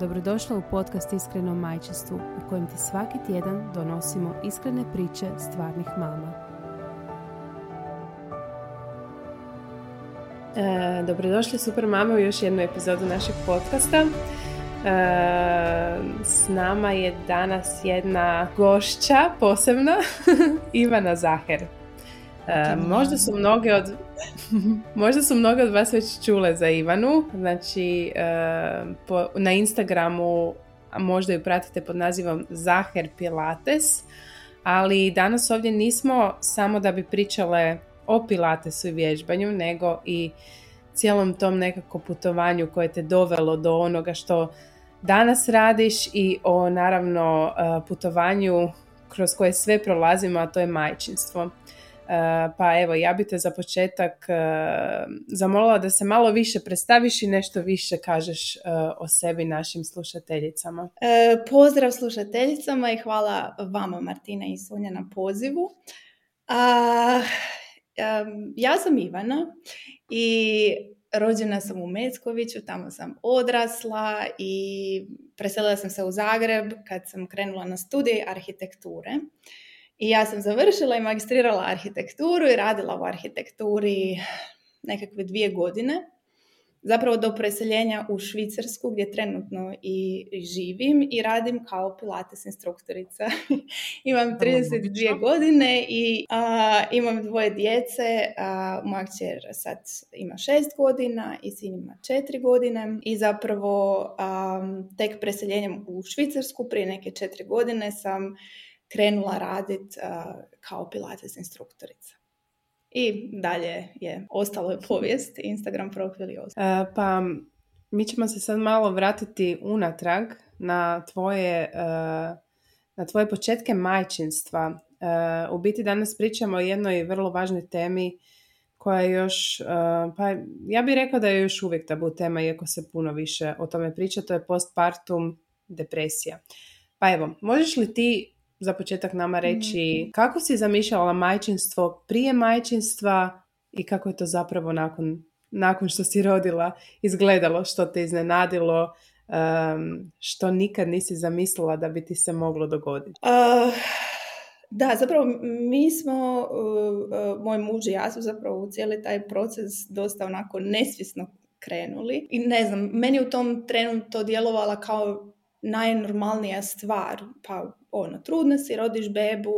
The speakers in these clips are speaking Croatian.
Dobrodošla u podcast Iskreno majčestvu u kojem ti svaki tjedan donosimo iskrene priče stvarnih mama. E, dobrodošli super mama u još jednu epizodu našeg podcasta. E, s nama je danas jedna gošća posebna, Ivana Zaher. E, možda su mnoge od možda su mnoge od vas već čule za Ivanu, znači e, po, na Instagramu možda ju pratite pod nazivom Zaher Pilates, ali danas ovdje nismo samo da bi pričale o Pilatesu i vježbanju, nego i cijelom tom nekako putovanju koje te dovelo do onoga što danas radiš i o naravno e, putovanju kroz koje sve prolazimo, a to je majčinstvo. Eh, pa evo, ja bi te za početak eh, zamolila da se malo više predstaviš i nešto više kažeš eh, o sebi našim slušateljicama. Pozdrav slušateljicama i hvala vama Martina i Sonja na pozivu. Ja sam Ivana i rođena sam u Meckoviću, tamo sam odrasla i preselila sam se u Zagreb kad sam krenula na studij arhitekture. I ja sam završila i magistrirala arhitekturu i radila u arhitekturi nekakve dvije godine. Zapravo do preseljenja u Švicarsku gdje trenutno i živim i radim kao pilates instruktorica. imam 32 godine i imam dvoje djece. A, moja kćer sad ima šest godina i sin ima četiri godine. I zapravo tek preseljenjem u Švicarsku prije neke četiri godine sam krenula raditi kao pilates instruktorica. I dalje je ostalo je povijest, Instagram profil i ostalo. Uh, pa mi ćemo se sad malo vratiti unatrag na tvoje, uh, na tvoje početke majčinstva. Uh, u biti danas pričamo o jednoj vrlo važnoj temi koja je još, pa ja bih rekla da je još uvijek tabu tema, iako se puno više o tome priča, to je postpartum depresija. Pa evo, možeš li ti za početak nama reći mm. kako si zamišljala majčinstvo prije majčinstva i kako je to zapravo nakon, nakon što si rodila izgledalo, što te iznenadilo, um, što nikad nisi zamislila da bi ti se moglo dogoditi? Uh, da, zapravo mi smo, uh, uh, moj muž i ja su zapravo u cijeli taj proces dosta onako nesvjesno krenuli. I ne znam, meni u tom trenu to djelovala kao najnormalnija stvar. Pa ono, trudna si, rodiš bebu,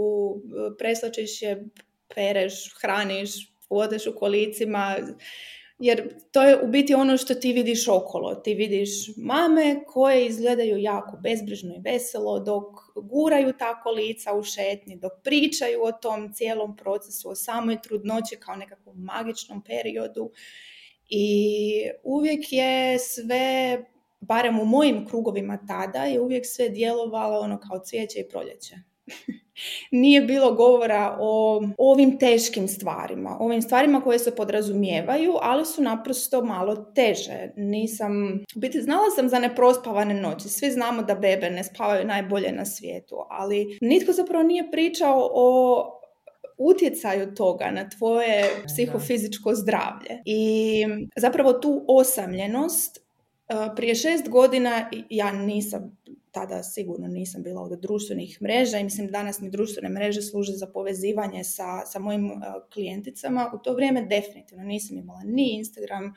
preslačiš je, pereš, hraniš, odeš u kolicima, jer to je u biti ono što ti vidiš okolo. Ti vidiš mame koje izgledaju jako bezbrižno i veselo dok guraju ta kolica u šetnji, dok pričaju o tom cijelom procesu, o samoj trudnoći kao nekakvom magičnom periodu. I uvijek je sve barem u mojim krugovima tada, je uvijek sve djelovalo ono kao cvijeće i proljeće. Nije bilo govora o, ovim teškim stvarima, ovim stvarima koje se podrazumijevaju, ali su naprosto malo teže. Nisam, biti znala sam za neprospavane noći. Svi znamo da bebe ne spavaju najbolje na svijetu, ali nitko zapravo nije pričao o utjecaju toga na tvoje psihofizičko zdravlje. I zapravo tu osamljenost prije šest godina ja nisam, tada sigurno nisam bila od društvenih mreža i mislim danas mi društvene mreže služe za povezivanje sa, sa mojim klijenticama. U to vrijeme definitivno nisam imala ni Instagram,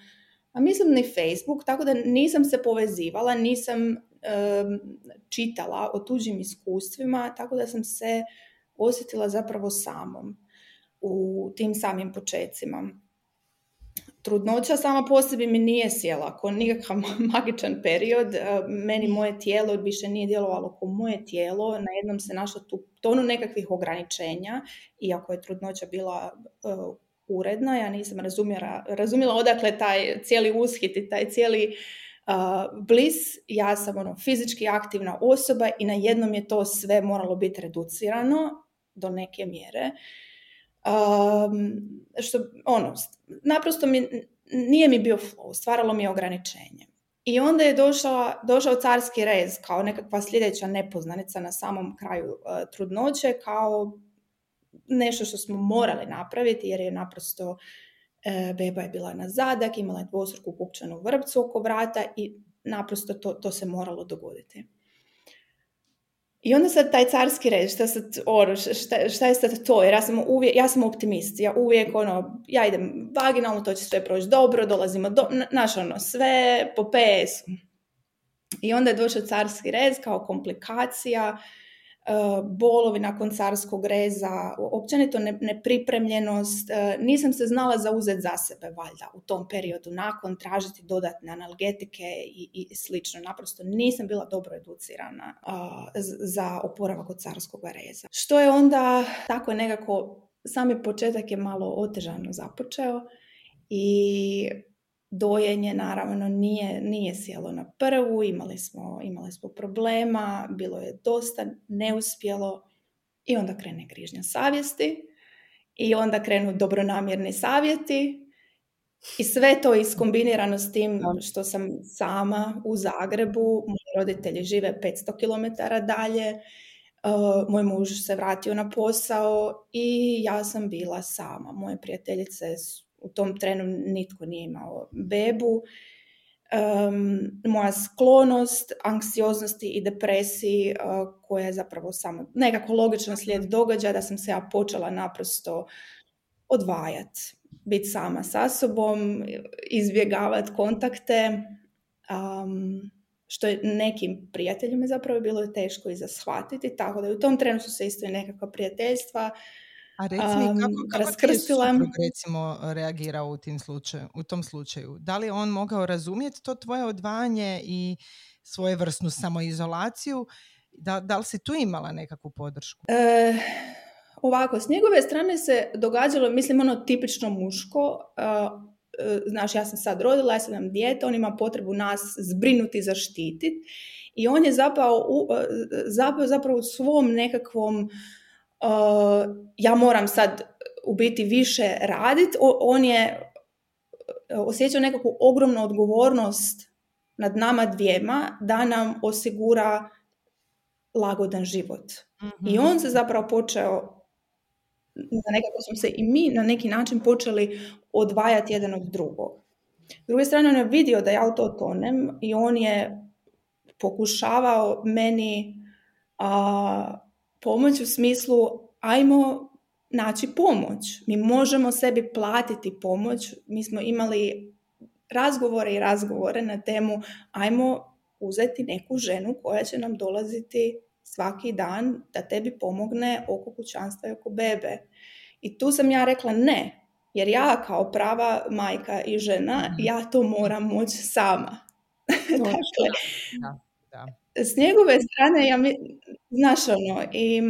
a mislim ni Facebook, tako da nisam se povezivala, nisam čitala o tuđim iskustvima, tako da sam se osjetila zapravo samom u tim samim počecima trudnoća sama po sebi mi nije sjela ako nikakav magičan period. E, meni moje tijelo više nije djelovalo kao moje tijelo. Na jednom se našla tu tonu nekakvih ograničenja, iako je trudnoća bila uh, uredna. Ja nisam razumjela, razumjela odakle taj cijeli ushit i taj cijeli bliss, ja sam ono fizički aktivna osoba i na jednom je to sve moralo biti reducirano do neke mjere. Um, što, ono, naprosto mi, nije mi bio flow, stvaralo mi je ograničenje. I onda je došao, došao carski rez kao nekakva sljedeća nepoznanica na samom kraju uh, trudnoće, kao nešto što smo morali napraviti jer je naprosto uh, beba je bila na zadak, imala je dvostruku kupčanu vrpcu oko vrata i naprosto to, to se moralo dogoditi. I onda sad taj carski reč, šta, sad, ono, šta, šta je sad to? Jer ja sam, uvijek, ja sam optimist, ja uvijek ono, ja idem vaginalno, to će sve proći dobro, dolazimo do, naš ono, sve po PS-u. I onda je došao carski rez kao komplikacija, bolovi nakon carskog reza, općenito nepripremljenost. E, nisam se znala zauzeti za sebe, valjda, u tom periodu nakon, tražiti dodatne analgetike i, i slično. Naprosto nisam bila dobro educirana za oporavak od carskog reza. Što je onda tako nekako, sami početak je malo otežano započeo i dojenje naravno nije, nije sjelo na prvu, imali smo, imali smo problema, bilo je dosta neuspjelo i onda krene križnja savjesti i onda krenu dobronamjerni savjeti i sve to iskombinirano s tim što sam sama u Zagrebu, moji roditelji žive 500 km dalje, uh, moj muž se vratio na posao i ja sam bila sama. Moje prijateljice u tom trenu nitko nije imao bebu. Um, moja sklonost, anksioznosti i depresiji uh, koja je zapravo samo nekako logičan slijed događaja da sam se ja počela naprosto odvajati, biti sama sa sobom, izbjegavati kontakte, um, što je nekim prijateljima zapravo bilo teško i za shvatiti, tako da u tom trenu su se isto i nekakva prijateljstva a reci mi kako, kako raskrstila. recimo reagirao u, tim slučaju, u tom slučaju? Da li on mogao razumjeti to tvoje odvajanje i svojevrsnu samoizolaciju? Da, da li si tu imala nekakvu podršku? E, ovako, s njegove strane se događalo, mislim, ono tipično muško. E, e, znaš, ja sam sad rodila, ja sam nam dijete, on ima potrebu nas zbrinuti, zaštititi. I on je zapao, u, zapao zapravo u svom nekakvom uh, ja moram sad u biti više raditi, on je uh, osjećao nekakvu ogromnu odgovornost nad nama dvijema da nam osigura lagodan život. I mhm. on se zapravo počeo nekako smo se i mi na neki način počeli odvajati jedan od drugog. S druge strane, on je vidio da ja u to tonem i on je pokušavao meni a, pomoć u smislu ajmo naći pomoć. Mi možemo sebi platiti pomoć. Mi smo imali razgovore i razgovore na temu ajmo uzeti neku ženu koja će nam dolaziti svaki dan da tebi pomogne oko kućanstva i oko bebe. I tu sam ja rekla ne, jer ja kao prava majka i žena, mhm. ja to moram moći sama. dakle, da, da. S njegove strane, ja mi, znaš ono, i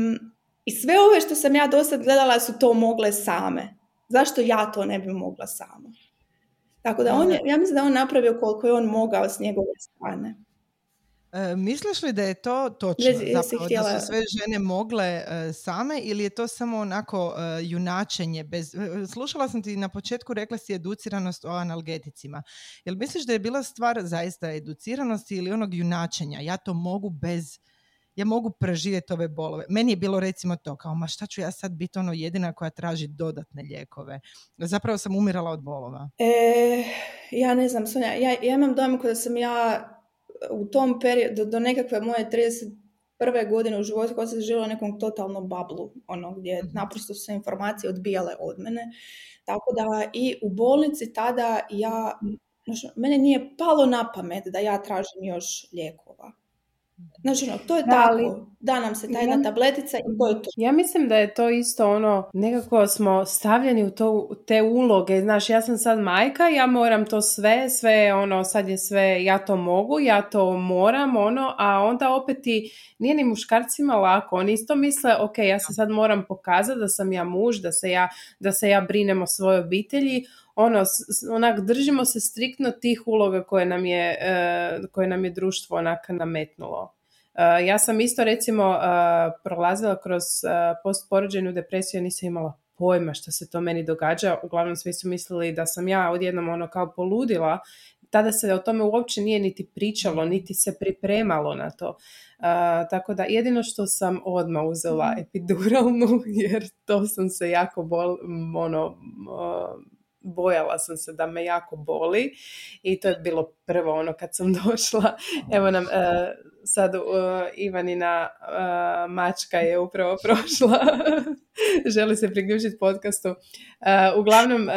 i sve ove što sam ja do sad gledala su to mogle same. Zašto ja to ne bi mogla sama? Tako da on, ja mislim da on napravio koliko je on mogao s njegove strane. E, misliš li da je to točno, zapravo, da su sve žene mogle e, same ili je to samo onako e, junačenje? Bez, slušala sam ti na početku, rekla si educiranost o analgeticima. Jel misliš da je bila stvar zaista educiranosti ili onog junačenja? Ja to mogu bez ja mogu preživjeti ove bolove. Meni je bilo recimo to, kao ma šta ću ja sad biti ono jedina koja traži dodatne lijekove. Zapravo sam umirala od bolova. E, ja ne znam, Sonja, ja, ja imam dojam kada sam ja u tom periodu, do, nekakve moje 31. godine u životu, koja sam živjela u nekom totalnom bablu, ono gdje mm naprosto su se informacije odbijale od mene. Tako da i u bolnici tada ja, znači, mene nije palo na pamet da ja tražim još lijekova. Znači, ono, to je tako. Da nam se ta jedna tabletica i to je to. Ja mislim da je to isto ono, nekako smo stavljeni u to, te uloge. Znaš, ja sam sad majka, ja moram to sve, sve ono, sad je sve, ja to mogu, ja to moram, ono, a onda opet i nije ni muškarcima lako. Oni isto misle, ok, ja se sad moram pokazati da sam ja muž, da se ja, da se ja brinem o svojoj obitelji, ono, onak, držimo se striktno tih uloga koje nam je, koje nam je društvo onak nametnulo. ja sam isto recimo prolazila kroz postporođajnu depresiju, nisam imala pojma što se to meni događa. Uglavnom svi su mislili da sam ja odjednom ono kao poludila. Tada se o tome uopće nije niti pričalo, niti se pripremalo na to. tako da jedino što sam odmah uzela mhm. epiduralnu jer to sam se jako bol, ono, bojala sam se da me jako boli i to je bilo prvo ono kad sam došla. Evo nam e, sad uh, Ivanina uh, mačka je upravo prošla. Želi se priključiti podcastu. Uh, uglavnom,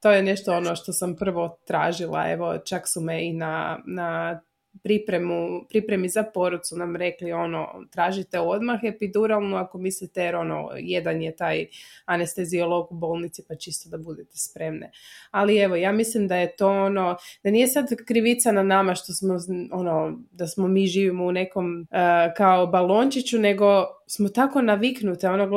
to je nešto ono što sam prvo tražila. Evo, čak su me i na, na pripremu, pripremi za porod su nam rekli ono, tražite odmah epiduralnu ako mislite jer ono, jedan je taj anesteziolog u bolnici pa čisto da budete spremne. Ali evo, ja mislim da je to ono, da nije sad krivica na nama što smo, ono, da smo mi živimo u nekom uh, kao balončiću, nego smo tako naviknute, ono,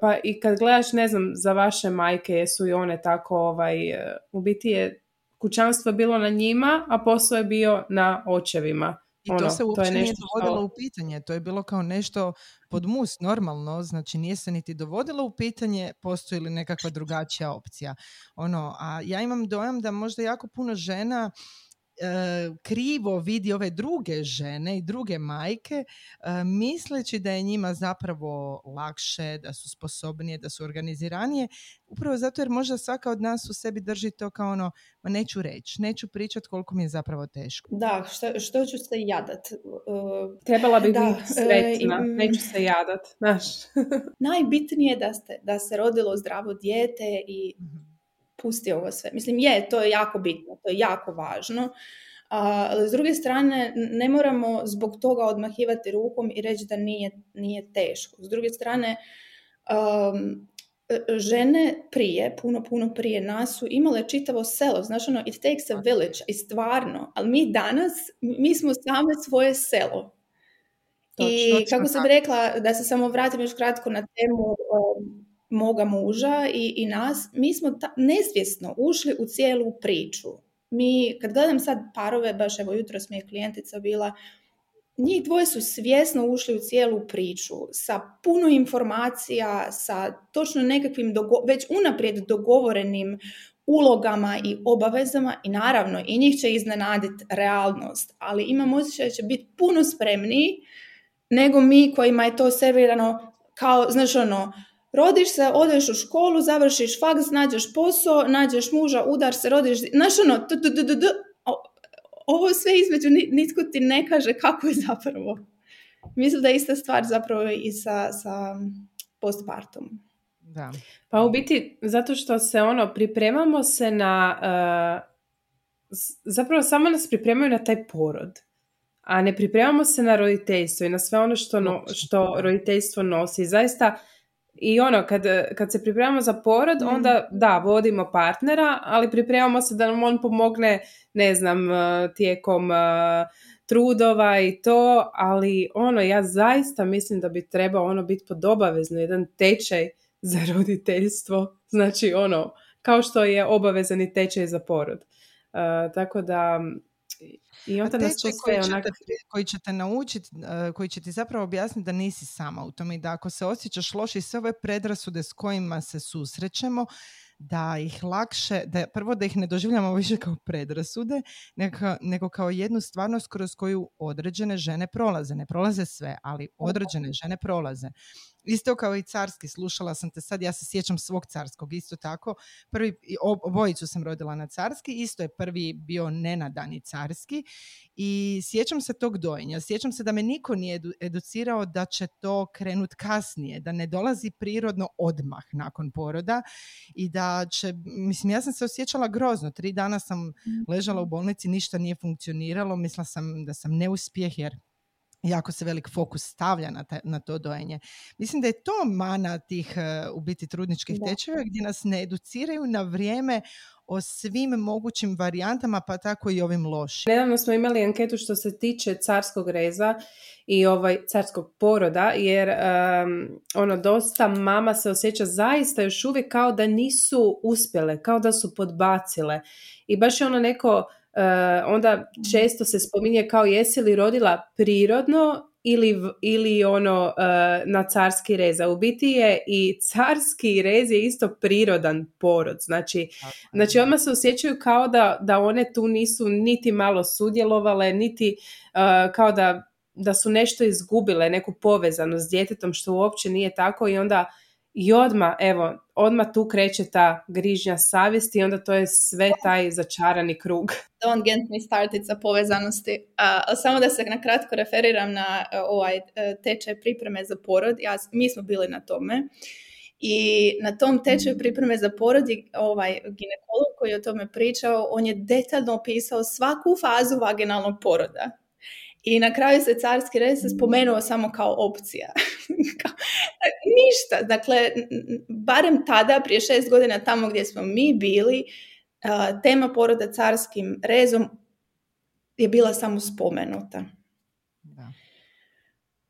pa i kad gledaš, ne znam, za vaše majke, jesu i one tako, ovaj, e, u biti je kućanstvo bilo na njima, a posao je bio na očevima. I to ono, se uopće to je nije dovodilo u pitanje, to je bilo kao nešto pod mus, normalno, znači nije se niti dovodilo u pitanje postoji li nekakva drugačija opcija. Ono, a ja imam dojam da možda jako puno žena krivo vidi ove druge žene i druge majke e, misleći da je njima zapravo lakše, da su sposobnije, da su organiziranije, upravo zato jer možda svaka od nas u sebi drži to kao ono, ma neću reći, neću pričati koliko mi je zapravo teško. Da, što, što ću se jadat? Uh, Trebala bi da, biti sretna, neću se jadat, znaš. Najbitnije da, ste, da se rodilo zdravo dijete i mhm pusti ovo sve. Mislim, je, to je jako bitno, to je jako važno, ali s druge strane ne moramo zbog toga odmahivati rukom i reći da nije, nije teško. S druge strane, um, žene prije, puno, puno prije nas su imale čitavo selo. Znaš, ono, it takes a village, i stvarno. Ali mi danas, mi smo same svoje selo. I kako sam rekla, da se samo vratim još kratko na temu um, moga muža i, i nas, mi smo ta, nesvjesno ušli u cijelu priču. Mi, kad gledam sad parove, baš evo jutros mi je klijentica bila, njih dvoje su svjesno ušli u cijelu priču sa puno informacija, sa točno nekakvim već unaprijed dogovorenim ulogama i obavezama i naravno i njih će iznenaditi realnost, ali imam osjećaj da će biti puno spremniji nego mi kojima je to servirano kao, znaš ono, Rodiš se, odeš u školu, završiš faks, nađeš posao, nađeš muža, udar se, rodiš... Znaš ono, ovo sve između nitko ti ne kaže kako je zapravo. Mislim da je ista stvar zapravo i sa, sa postpartum. Da. Pa u biti, zato što se ono, pripremamo se na... Uh, zapravo samo nas pripremaju na taj porod. A ne pripremamo se na roditeljstvo i na sve ono što, no, što roditeljstvo nosi. Zaista i ono, kad, kad se pripremamo za porod, mm. onda da, vodimo partnera, ali pripremamo se da nam on pomogne, ne znam, e, tijekom e, trudova i to, ali ono, ja zaista mislim da bi trebao ono biti pod obavezno jedan tečaj za roditeljstvo, znači ono, kao što je obavezani tečaj za porod. Uh, tako da i onda nas to sve koji, koji će te naučiti, e, koji će ti zapravo objasniti da nisi sama u tome i da ako se osjećaš loše i sve ove predrasude s kojima se susrećemo, da ih lakše, da prvo da ih ne doživljamo više kao predrasude, nego, nego kao jednu stvarnost kroz koju određene žene prolaze. Ne prolaze sve, ali određene žene prolaze. Isto kao i carski, slušala sam te sad, ja se sjećam svog carskog, isto tako. Prvi, obojicu sam rodila na carski, isto je prvi bio nenadani carski i sjećam se tog dojenja. Sjećam se da me niko nije educirao da će to krenut kasnije, da ne dolazi prirodno odmah nakon poroda i da će, mislim, ja sam se osjećala grozno. Tri dana sam mhm. ležala u bolnici, ništa nije funkcioniralo, mislila sam da sam neuspjeh jer jako se velik fokus stavlja na, na to dojenje. Mislim da je to mana tih uh, u biti trudničkih tečajeva gdje nas ne educiraju na vrijeme o svim mogućim varijantama, pa tako i ovim lošim. Nedavno smo imali anketu što se tiče carskog reza i ovaj carskog poroda, jer ono dosta mama se osjeća zaista još uvijek kao da nisu uspjele, kao da su podbacile. I baš je ono neko, onda često se spominje kao jesi li rodila prirodno ili, ili ono uh, na carski rez. A u biti je i carski rez je isto prirodan porod. Znači, znači odmah se osjećaju kao da, da one tu nisu niti malo sudjelovale, niti uh, kao da, da su nešto izgubile, neku povezanost s djetetom, što uopće nije tako i onda i odmah, evo, odmah tu kreće ta grižnja savjesti i onda to je sve taj začarani krug. Don't get me started sa povezanosti. Uh, samo da se na kratko referiram na uh, ovaj uh, tečaj pripreme za porod. Ja, mi smo bili na tome. I na tom tečaju pripreme za porod ovaj ginekolog koji je o tome pričao, on je detaljno opisao svaku fazu vaginalnog poroda. I na kraju se carski red se spomenuo samo kao opcija. Ništa. Dakle, barem tada, prije šest godina tamo gdje smo mi bili, tema poroda carskim rezom je bila samo spomenuta.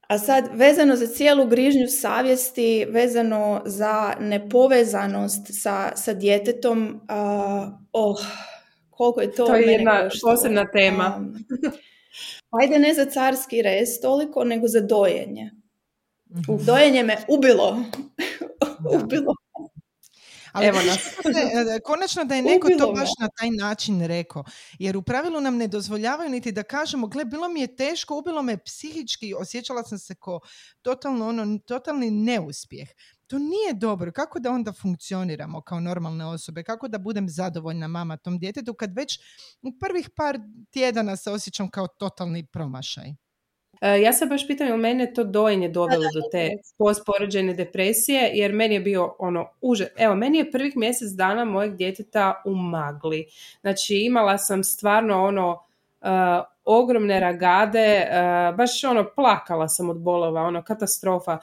A sad, vezano za cijelu grižnju savjesti, vezano za nepovezanost sa, sa djetetom, oh, koliko je to... To je jedna posebna tema. Ajde ne za carski rez toliko, nego za dojenje. Uh-huh. Dojenje me ubilo. ubilo. Ali Evo nas. E, konačno da je neko to baš na taj način rekao. Jer u pravilu nam ne dozvoljavaju niti da kažemo, gle, bilo mi je teško, ubilo me psihički, osjećala sam se ko totalno ono, totalni neuspjeh. To nije dobro. Kako da onda funkcioniramo kao normalne osobe? Kako da budem zadovoljna mama tom djetetu kad već u prvih par tjedana se osjećam kao totalni promašaj? E, ja se baš pitam je mene to dojenje dovelo do te postporođene depresije, jer meni je bio ono uže. Evo, meni je prvih mjesec dana mojeg djeteta u magli. Znači, imala sam stvarno ono uh, ogromne ragade, uh, baš ono plakala sam od bolova, ono katastrofa.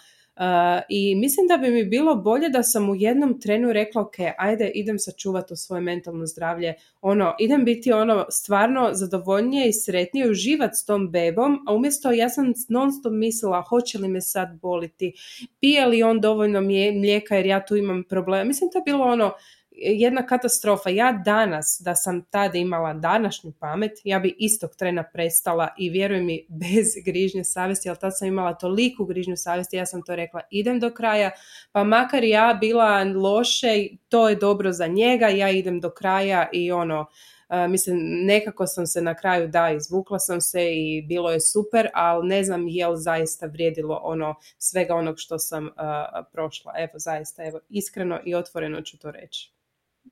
I mislim da bi mi bilo bolje da sam u jednom trenu rekla ok, ajde idem sačuvati svoje mentalno zdravlje, ono, idem biti ono stvarno zadovoljnije i sretnije uživati s tom bebom, a umjesto ja sam non stop mislila hoće li me sad boliti, pije li on dovoljno mlijeka jer ja tu imam problem. Mislim to je bilo ono, jedna katastrofa. Ja danas, da sam tada imala današnju pamet, ja bi istog trena prestala i vjeruj mi, bez grižnje savjesti, ali tad sam imala toliku grižnju savjesti, ja sam to rekla, idem do kraja, pa makar ja bila loše, to je dobro za njega, ja idem do kraja i ono, mislim, nekako sam se na kraju, da, izvukla sam se i bilo je super, ali ne znam je li zaista vrijedilo ono, svega onog što sam prošla. Evo, zaista, evo, iskreno i otvoreno ću to reći.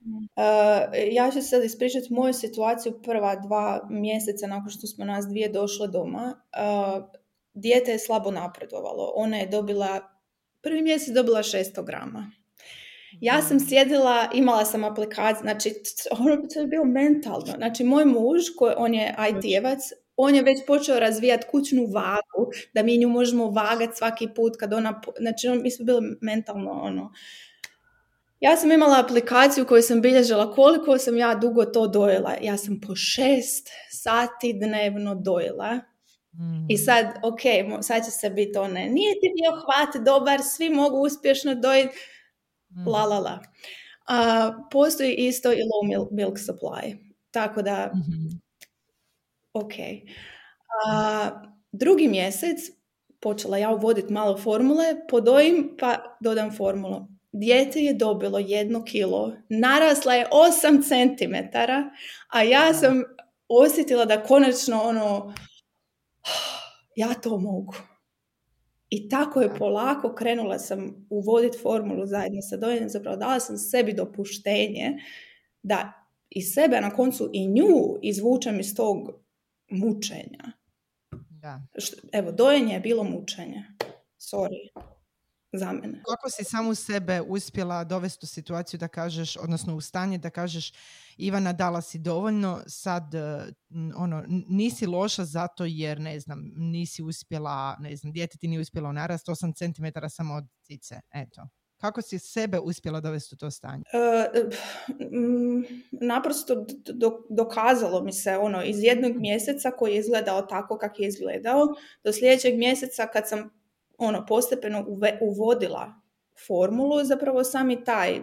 Uh, ja ću sad ispričati moju situaciju prva dva mjeseca nakon što smo nas dvije došle doma. Uh, dijete je slabo napredovalo. Ona je dobila, prvi mjesec dobila 600 grama. Ja sam sjedila, imala sam aplikaciju, znači ono to je bilo mentalno. Znači moj muž, koji, on je IT-evac, on je već počeo razvijati kućnu vagu, da mi nju možemo vagati svaki put kad ona, znači mi smo bili mentalno ono, ja sam imala aplikaciju koju sam bilježila koliko sam ja dugo to dojela. Ja sam po šest sati dnevno dojela. I mm. sad, ok, sad će se biti one, nije ti bio hvat dobar, svi mogu uspješno dojeti, mm. la la la. postoji isto i low milk supply. Tako da, mm ok. drugi mjesec počela ja uvoditi malo formule, podojim pa dodam formulu dijete je dobilo jedno kilo, narasla je 8 cm, a ja sam osjetila da konačno ono, ja to mogu. I tako je polako krenula sam uvoditi formulu zajedno sa dojenjem, zapravo dala sam sebi dopuštenje da i sebe, na koncu i nju izvučem iz tog mučenja. Da. Evo, dojenje je bilo mučenje. Sorry za mene. Kako si samu sebe uspjela dovesti u situaciju da kažeš, odnosno u stanje da kažeš Ivana dala si dovoljno, sad e, ono, nisi loša zato jer ne znam, nisi uspjela, ne znam, dijete ti nije uspjelo narast 8 cm samo od cice, eto. Kako si sebe uspjela dovesti u to stanje? Uh, naprosto dokazalo mi se ono iz jednog mjeseca koji je izgledao tako kako je izgledao do sljedećeg mjeseca kad sam ono postepeno uvodila formulu, zapravo sami taj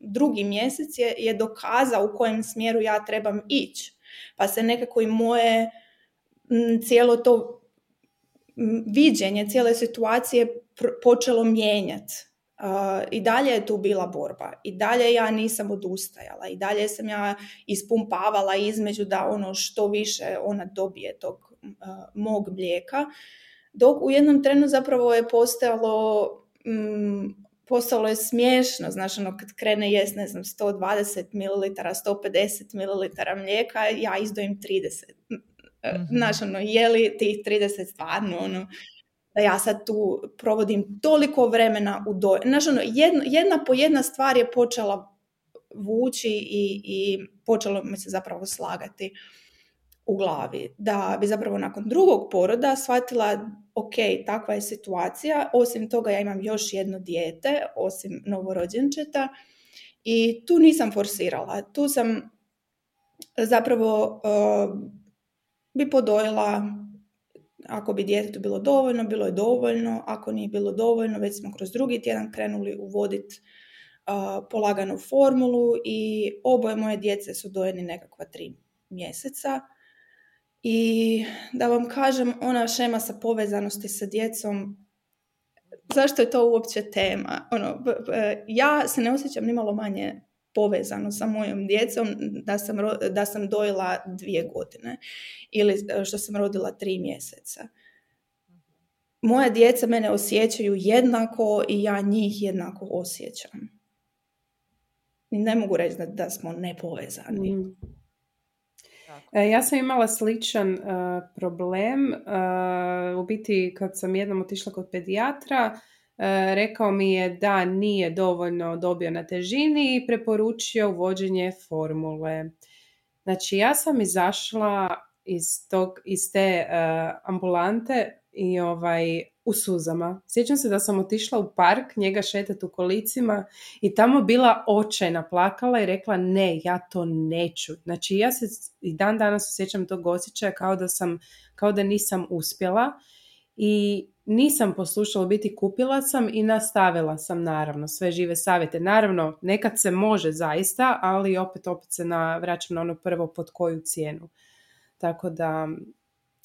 drugi mjesec je, je dokazao u kojem smjeru ja trebam ići. Pa se nekako i moje cijelo to viđenje cijele situacije počelo mijenjati. I dalje je tu bila borba. I dalje ja nisam odustajala. I dalje sam ja ispumpavala između da ono što više ona dobije tog mog mlijeka. Dok u jednom trenu zapravo je postojalo postalo je smiješno, znaš, ono, kad krene jest, ne znam, 120 ml, 150 ml mlijeka, ja izdojim 30. Mm-hmm. Znaš, ono, je li tih 30 stvarno, ono, da ja sad tu provodim toliko vremena u doj... Znaš, ono, jedna, jedna po jedna stvar je počela vući i, i počelo mi se zapravo slagati u glavi. Da bi zapravo nakon drugog poroda shvatila ok, takva je situacija, osim toga ja imam još jedno dijete, osim novorođenčeta i tu nisam forsirala. Tu sam zapravo uh, bi podojila ako bi djetetu bilo dovoljno, bilo je dovoljno, ako nije bilo dovoljno, već smo kroz drugi tjedan krenuli uvoditi uh, polaganu formulu i oboje moje djece su dojeni nekakva tri mjeseca. I da vam kažem, ona šema sa povezanosti sa djecom, zašto je to uopće tema? Ono, ja se ne osjećam ni malo manje povezano sa mojom djecom da sam, da sam dojela dvije godine ili e, što sam rodila tri mjeseca. Moja djeca mene osjećaju jednako i ja njih jednako osjećam. Ne mogu reći da, da smo nepovezani. Mm. E, ja sam imala sličan uh, problem. Uh, u biti kad sam jednom otišla kod pedijatra, rekao mi je da nije dovoljno dobio na težini i preporučio uvođenje formule. Znači ja sam izašla iz, tog, iz te ambulante i ovaj, u suzama. Sjećam se da sam otišla u park, njega šetati u kolicima i tamo bila očajna plakala i rekla ne, ja to neću. Znači ja se i dan danas osjećam tog osjećaja kao da sam, kao da nisam uspjela i nisam poslušala biti kupila sam i nastavila sam naravno sve žive savjete. Naravno, nekad se može zaista, ali opet opet se na, vraćam na ono prvo pod koju cijenu. Tako da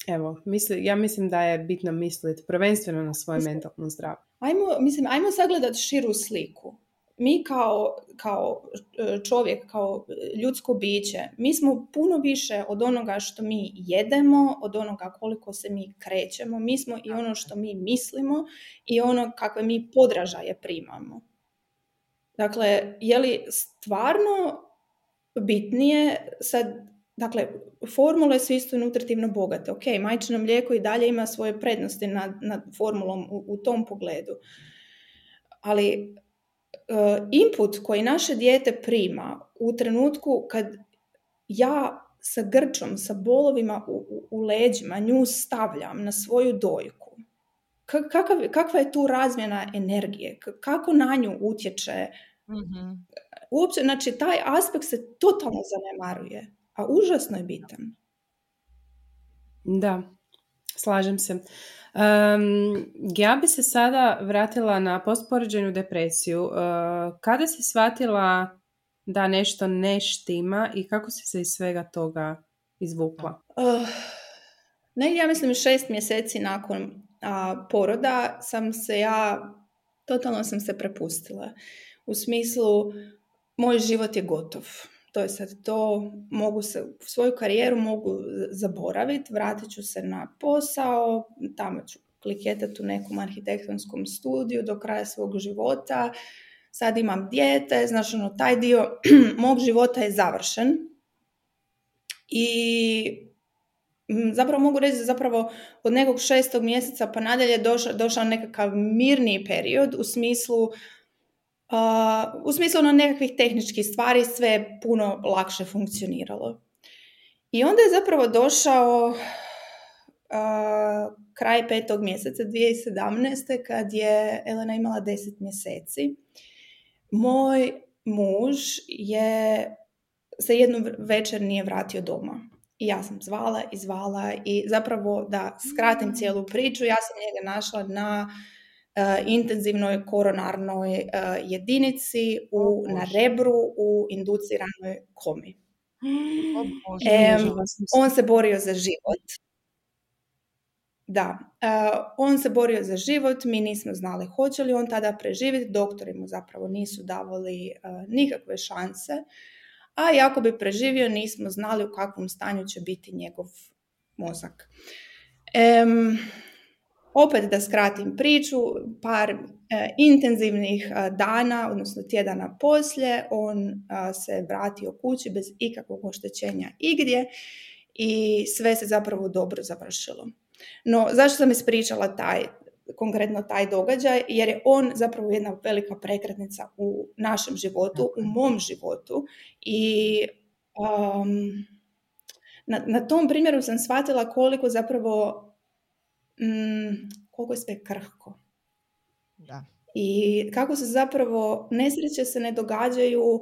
Evo, misli, ja mislim da je bitno misliti prvenstveno na svoje mentalno zdravlje. Ajmo, mislim, ajmo sagledati širu sliku. Mi kao, kao e, čovjek, kao ljudsko biće, mi smo puno više od onoga što mi jedemo, od onoga koliko se mi krećemo. Mi smo i ono što mi mislimo i ono kakve mi podražaje primamo. Dakle, je li stvarno bitnije sad Dakle, formule su isto nutritivno bogate. Ok, majčino mlijeko i dalje ima svoje prednosti nad, nad formulom u, u tom pogledu. Ali uh, input koji naše dijete prima u trenutku kad ja sa grčom, sa bolovima u, u, u leđima nju stavljam na svoju dojku, kakav, kakva je tu razmjena energije, kako na nju utječe. mm Uopće, znači, taj aspekt se totalno zanemaruje a užasno je bitan. Da, slažem se. Um, ja bi se sada vratila na postporođenu depresiju. Uh, kada si shvatila da nešto ne štima i kako si se iz svega toga izvukla? Uh, ne, ja mislim šest mjeseci nakon uh, poroda sam se ja, totalno sam se prepustila. U smislu, moj život je gotov to je sad to, mogu se, svoju karijeru mogu zaboraviti, vratit ću se na posao, tamo ću kliketati u nekom arhitektonskom studiju do kraja svog života, sad imam dijete, znači ono, taj dio mog života je završen i zapravo mogu reći zapravo od nekog šestog mjeseca pa nadalje došao, došao nekakav mirniji period u smislu u smislu ono nekakvih tehničkih stvari sve puno lakše funkcioniralo. I onda je zapravo došao uh, kraj petog mjeseca 2017. kad je Elena imala deset mjeseci moj muž je se jednu večer nije vratio doma. I ja sam zvala i zvala i zapravo da skratim cijelu priču, ja sam njega našla na uh, intenzivnoj koronarnoj uh, jedinici u, na rebru u induciranoj komi. on se borio za život. Da, uh, on se borio za život, mi nismo znali hoće li on tada preživjeti, doktori mu zapravo nisu davali nikakve šanse a ako bi preživio nismo znali u kakvom stanju će biti njegov mozak. Opet da skratim priču, par e, intenzivnih e, dana, odnosno tjedana poslije, on se vratio kući bez ikakvog oštećenja igdje i sve se zapravo dobro završilo. No, zašto sam ispričala taj konkretno taj događaj, jer je on zapravo jedna velika prekretnica u našem životu, u mom životu i um, na, na tom primjeru sam shvatila koliko zapravo mm, koliko je sve krhko. Da. I kako se zapravo nesreće se ne događaju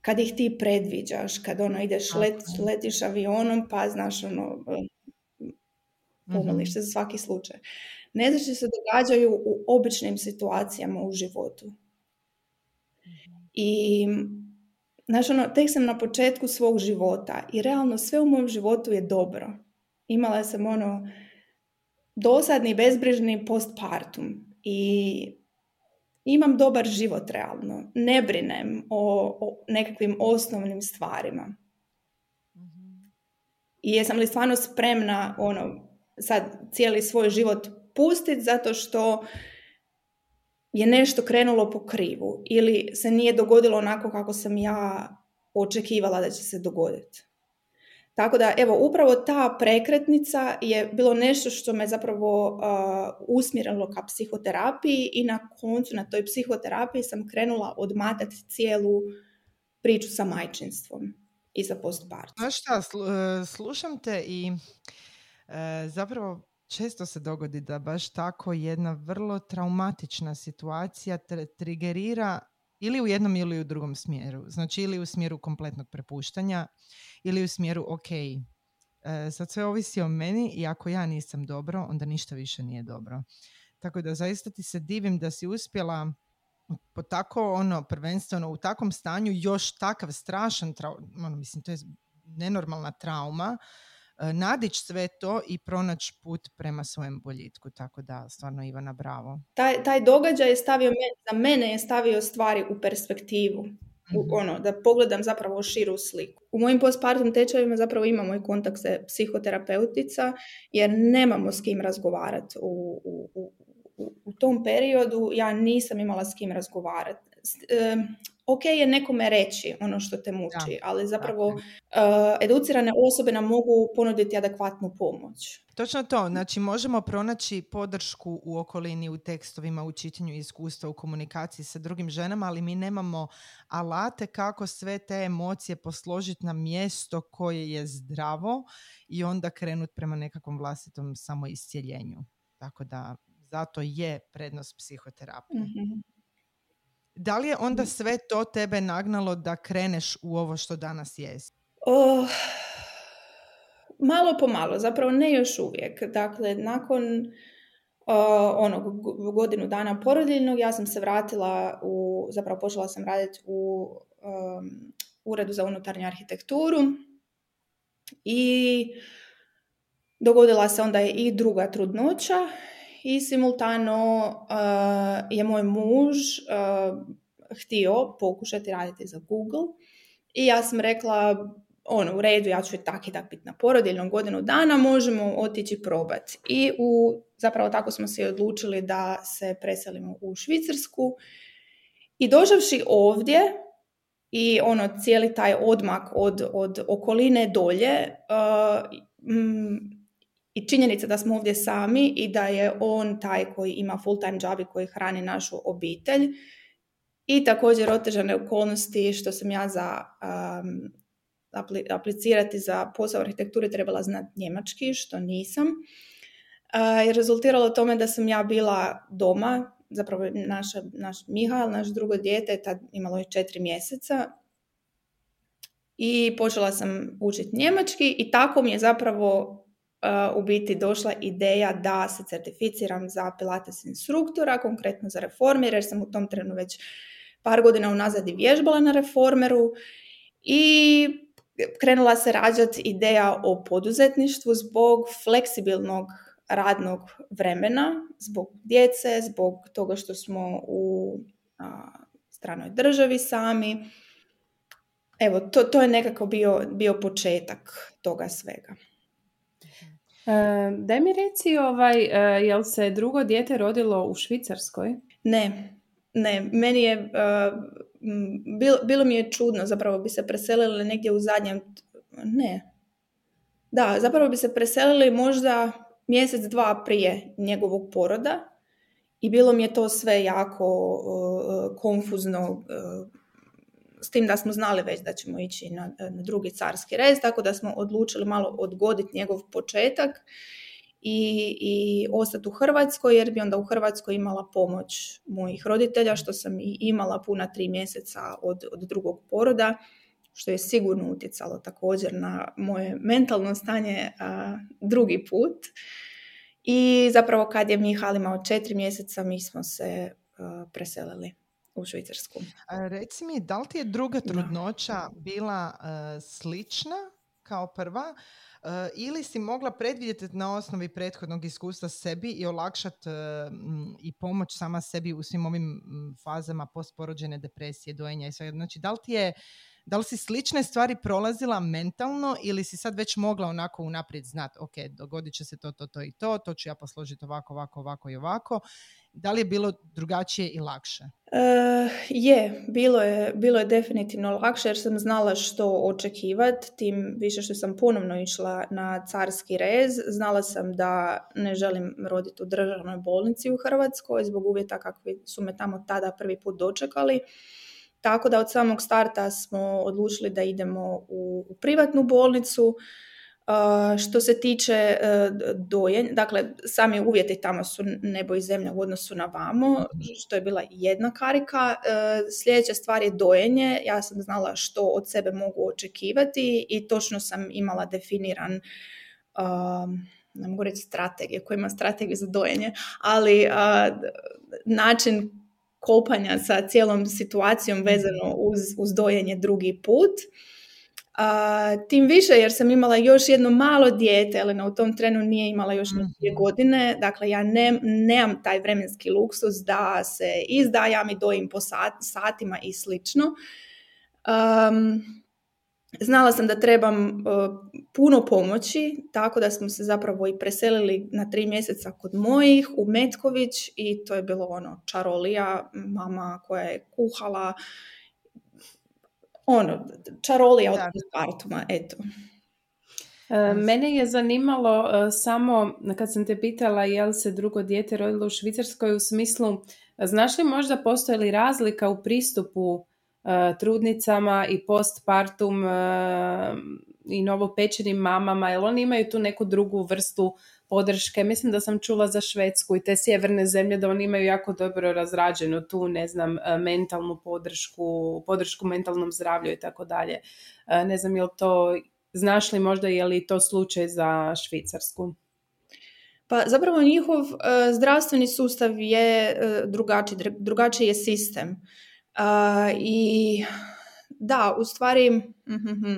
kad ih ti predviđaš, kad ono ideš, let, letiš avionom pa znaš ono, pomoliš se za svaki slučaj. Nezreće se događaju u običnim situacijama u životu. I znaš, ono, tek sam na početku svog života i realno sve u mom životu je dobro. Imala sam ono dosadni, bezbrižni postpartum i imam dobar život realno. Ne brinem o, o nekakvim osnovnim stvarima. I jesam li stvarno spremna ono, sad cijeli svoj život pustiti zato što je nešto krenulo po krivu ili se nije dogodilo onako kako sam ja očekivala da će se dogoditi. Tako da, evo, upravo ta prekretnica je bilo nešto što me zapravo uh, usmjerilo ka psihoterapiji i na koncu na toj psihoterapiji sam krenula odmatati cijelu priču sa majčinstvom i sa postpartom. Znaš šta, e, slušam te i e, zapravo često se dogodi da baš tako jedna vrlo traumatična situacija trigerira ili u jednom ili u drugom smjeru. Znači ili u smjeru kompletnog prepuštanja ili u smjeru ok, e, sad sve ovisi o meni i ako ja nisam dobro, onda ništa više nije dobro. Tako da zaista ti se divim da si uspjela po tako ono prvenstveno u takvom stanju još takav strašan trauma, ono, mislim to je nenormalna trauma nadić sve to i pronaći put prema svojem boljitku. Tako da, stvarno Ivana, bravo. Taj, taj događaj je stavio, za mene je stavio stvari u perspektivu. U, mhm. ono, da pogledam zapravo širu sliku. U mojim postpartum tečajevima zapravo imamo i kontakt sa psihoterapeutica jer nemamo s kim razgovarati u, u, u, u tom periodu ja nisam imala s kim razgovarati ok je nekome reći ono što te muči, ali zapravo uh, educirane osobe nam mogu ponuditi adekvatnu pomoć. Točno to, znači možemo pronaći podršku u okolini, u tekstovima, u čitanju iskustva, u komunikaciji sa drugim ženama, ali mi nemamo alate kako sve te emocije posložiti na mjesto koje je zdravo i onda krenuti prema nekakvom vlastitom samoiscijeljenju. Tako da zato je prednost psihoterapije. mm da li je onda sve to tebe nagnalo da kreneš u ovo što danas jesi? Oh, malo po malo, zapravo ne još uvijek. Dakle, nakon uh, onog godinu dana porodiljnog ja sam se vratila u, zapravo počela sam raditi u um, uredu za unutarnju arhitekturu i dogodila se onda i druga trudnoća i simultano uh, je moj muž uh, htio pokušati raditi za Google i ja sam rekla ono, u redu, ja ću i tak i tak biti na porodiljnom godinu dana, možemo otići probati. I u, zapravo tako smo se odlučili da se preselimo u Švicarsku. I dožavši ovdje i ono cijeli taj odmak od, od okoline dolje, uh, i činjenica da smo ovdje sami i da je on taj koji ima full time job i koji hrani našu obitelj i također otežane okolnosti što sam ja za um, aplicirati za posao arhitekture trebala znati njemački, što nisam. Uh, je rezultiralo tome da sam ja bila doma zapravo naša, naš Mihajl, naš drugo dijete, tad imalo je četiri mjeseca i počela sam učiti njemački i tako mi je zapravo u biti došla ideja da se certificiram za Pilates instruktora, konkretno za reformer, jer sam u tom trenu već par godina unazad i vježbala na reformeru i krenula se rađati ideja o poduzetništvu zbog fleksibilnog radnog vremena, zbog djece, zbog toga što smo u stranoj državi sami. Evo, to, to je nekako bio, bio početak toga svega. E, daj mi reci, ovaj, e, jel se drugo dijete rodilo u Švicarskoj? Ne, ne. Meni je, e, bilo, bilo mi je čudno, zapravo bi se preselili negdje u zadnjem, ne. Da, zapravo bi se preselili možda mjesec, dva prije njegovog poroda i bilo mi je to sve jako konfuzno, s tim da smo znali već da ćemo ići na, na drugi carski rez, tako da smo odlučili malo odgoditi njegov početak i, i ostati u Hrvatskoj, jer bi onda u Hrvatskoj imala pomoć mojih roditelja, što sam i imala puna tri mjeseca od, od drugog poroda, što je sigurno utjecalo također na moje mentalno stanje a, drugi put. I zapravo kad je Mihal imao četiri mjeseca, mi smo se preselili u Švicarsku. Reci mi, da li ti je druga trudnoća bila uh, slična kao prva uh, ili si mogla predvidjeti na osnovi prethodnog iskustva sebi i olakšati uh, i pomoć sama sebi u svim ovim fazama postporođene depresije, dojenja i sve. Znači, da li ti je da li si slične stvari prolazila mentalno ili si sad već mogla onako unaprijed znati, ok, dogodit će se to, to, to i to, to ću ja posložiti ovako, ovako, ovako i ovako. Da li je bilo drugačije i lakše? Uh, je, bilo je, bilo je definitivno lakše jer sam znala što očekivati, tim više što sam ponovno išla na carski rez. Znala sam da ne želim roditi u državnoj bolnici u Hrvatskoj zbog uvjeta kakvi su me tamo tada prvi put dočekali. Tako da od samog starta smo odlučili da idemo u, u privatnu bolnicu. što se tiče uh, dojenja, dakle, sami uvjeti tamo su nebo i zemlja u odnosu na vamo, što je bila jedna karika. Uh, sljedeća stvar je dojenje. Ja sam znala što od sebe mogu očekivati i točno sam imala definiran uh, ne mogu reći strategije, koja ima strategiju za dojenje, ali način kopanja sa cijelom situacijom mhm. vezano uz, uz dojenje drugi put. A, tim više jer sam imala još jedno malo dijete, ali na u tom trenu nije imala još mm dvije godine, dakle ja ne, nemam taj vremenski luksus da se izdajam i dojim po sat, satima i slično. Um, Znala sam da trebam e, puno pomoći, tako da smo se zapravo i preselili na tri mjeseca kod mojih u Metković i to je bilo ono čarolija, mama koja je kuhala, ono, čarolija od partuma, eto. E, mene je zanimalo e, samo kad sam te pitala jel se drugo dijete rodilo u Švicarskoj u smislu, znaš li možda postoji li razlika u pristupu trudnicama i postpartum e, i novopečenim mamama, jer oni imaju tu neku drugu vrstu podrške. Mislim da sam čula za Švedsku i te sjeverne zemlje da oni imaju jako dobro razrađenu tu, ne znam, e, mentalnu podršku, podršku mentalnom zdravlju i tako dalje. Ne znam, je li to, znaš li možda je li to slučaj za Švicarsku? Pa zapravo njihov zdravstveni sustav je drugačiji, drugačiji je sistem. I da, u stvari, mhm,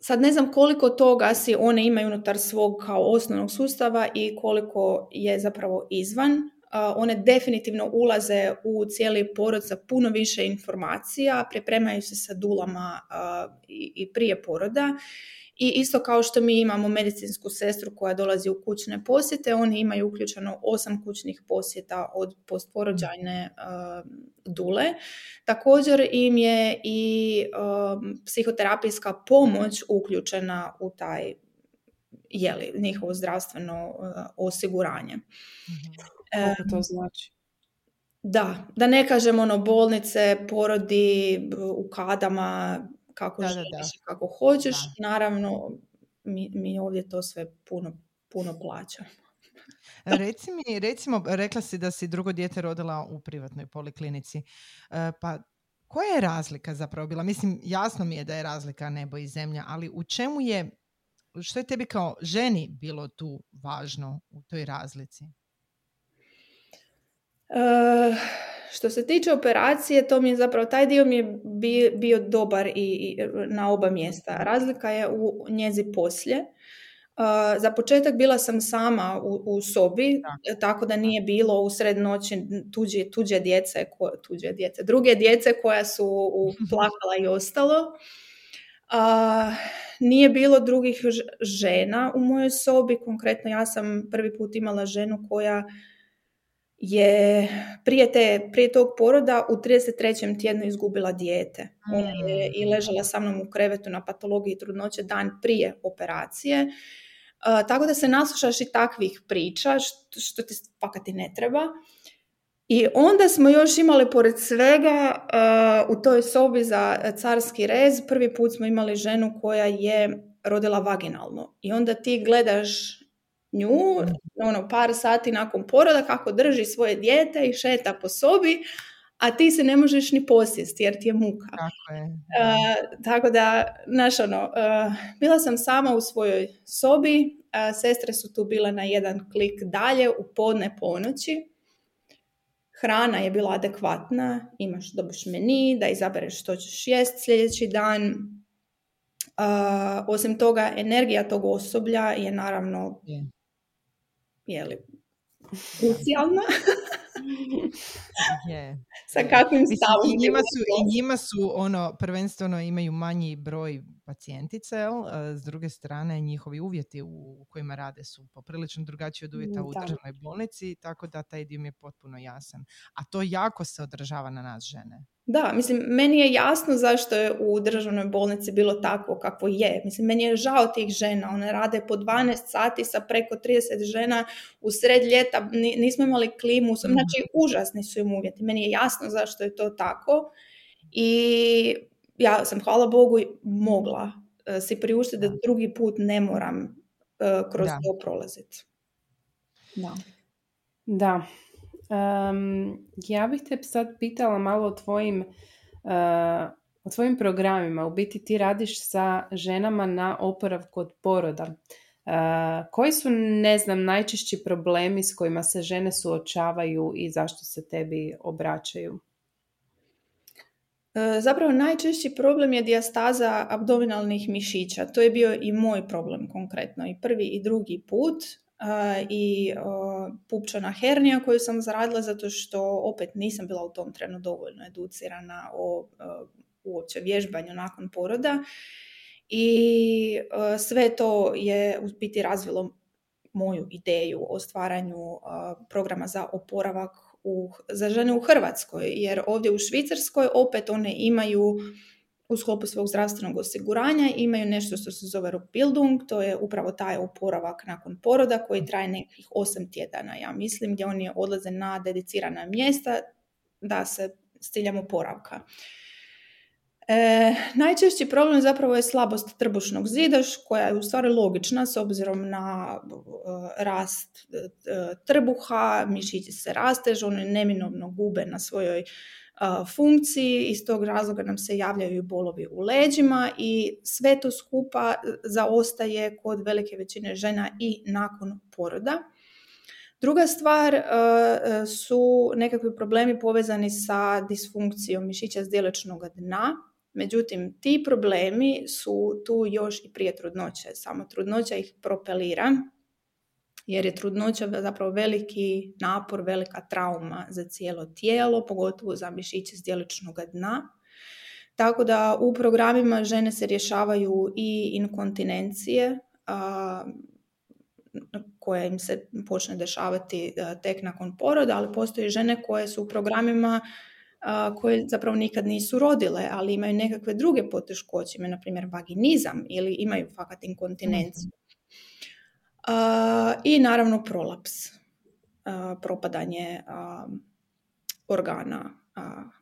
sad ne znam koliko toga si one imaju unutar svog kao osnovnog sustava i koliko je zapravo izvan. one definitivno ulaze u cijeli porod sa puno više informacija, pripremaju se sa dulama i prije poroda i isto kao što mi imamo medicinsku sestru koja dolazi u kućne posjete, oni imaju uključeno osam kućnih posjeta od postporođajne uh, dule. Također im je i um, psihoterapijska pomoć uključena u taj jeli, njihovo zdravstveno uh, osiguranje. mm to znači? Da, da ne kažem ono bolnice, porodi u kadama, kako da, želiš kako hoćeš. Naravno, mi, mi ovdje to sve puno, puno plaćamo. Reci mi, recimo, rekla si da si drugo dijete rodila u privatnoj poliklinici. E, pa koja je razlika zapravo bila? Mislim, jasno mi je da je razlika nebo i zemlja, ali u čemu je, što je tebi kao ženi bilo tu važno u toj razlici? Uh, što se tiče operacije, to mi je zapravo, taj dio mi je bio, dobar i, i na oba mjesta. Razlika je u njezi poslije za početak bila sam sama u, u sobi, tako da nije bilo u sred noći tuđe, tuđe djece, ko, tuđe djece, druge djece koja su plakala i ostalo. Uh, nije bilo drugih žena u mojoj sobi, konkretno ja sam prvi put imala ženu koja je prije, te, prije tog poroda u 33. tjednu izgubila dijete. Ona je i mm. ležala sa mnom u krevetu na patologiji trudnoće dan prije operacije tako da se naslušaš i takvih priča, što, što ti fakat i ne treba. I onda smo još imali pored svega u toj sobi za carski rez, prvi put smo imali ženu koja je rodila vaginalno. I onda ti gledaš nju, ono, par sati nakon poroda kako drži svoje dijete i šeta po sobi, a ti se ne možeš ni posjesti jer ti je muka. Tako, je. tako da, znaš ono, bila sam sama u svojoj sobi, sestre su tu bile na jedan klik dalje u podne ponoći. Hrana je bila adekvatna, imaš, dobiš meni, da izabereš što ćeš jest sljedeći dan. osim toga, energija tog osoblja je naravno je. Jeli, krucijalna. je. Sa kakvim stavom. I njima su, i njima su ono, prvenstveno imaju manji broj pacijentice, s druge strane njihovi uvjeti u kojima rade su poprilično drugačiji od uvjeta mm, u državnoj bolnici, tako da taj dio mi je potpuno jasan. A to jako se odražava na nas žene. Da, mislim, meni je jasno zašto je u državnoj bolnici bilo takvo kako je. Mislim, meni je žao tih žena. One rade po 12 sati sa preko 30 žena u sred ljeta. Nismo imali klimu. Znači, užasni su im uvjeti. Meni je jasno zašto je to tako. I ja sam, hvala Bogu, mogla uh, si priuštiti da drugi put ne moram uh, kroz to prolaziti. Da. Da. Um, ja bih te sad pitala malo o tvojim, uh, o tvojim programima. U biti ti radiš sa ženama na oporavku od poroda. Uh, koji su, ne znam, najčešći problemi s kojima se žene suočavaju i zašto se tebi obraćaju? E, zapravo najčešći problem je dijastaza abdominalnih mišića. To je bio i moj problem konkretno. I prvi i drugi put i pupčana hernija koju sam zaradila zato što opet nisam bila u tom trenu dovoljno educirana o uopće vježbanju nakon poroda i sve to je u biti razvilo moju ideju o stvaranju programa za oporavak u, za žene u Hrvatskoj, jer ovdje u Švicarskoj opet one imaju u sklopu svog zdravstvenog osiguranja imaju nešto što se zove Rokbildung, to je upravo taj oporavak nakon poroda koji traje nekih 8 tjedana, ja mislim, gdje oni odlaze na dedicirana mjesta da se s ciljem oporavka. E, najčešći problem zapravo je slabost trbušnog zida koja je u stvari logična s obzirom na e, rast e, trbuha, mišići se rastežu, oni neminovno gube na svojoj funkciji, iz tog razloga nam se javljaju bolovi u leđima i sve to skupa zaostaje kod velike većine žena i nakon poroda. Druga stvar su nekakvi problemi povezani sa disfunkcijom mišića zdjelečnog dna, Međutim, ti problemi su tu još i prije trudnoće. Samo trudnoća ih propelira jer je trudnoća zapravo veliki napor, velika trauma za cijelo tijelo, pogotovo za mišiće zdjeličnog dna. Tako da u programima žene se rješavaju i inkontinencije, a, koje im se počne dešavati tek nakon poroda, ali postoje žene koje su u programima koje zapravo nikad nisu rodile, ali imaju nekakve druge poteškoće, imaju na primjer vaginizam ili imaju fakat inkontinenciju. I naravno prolaps, propadanje organa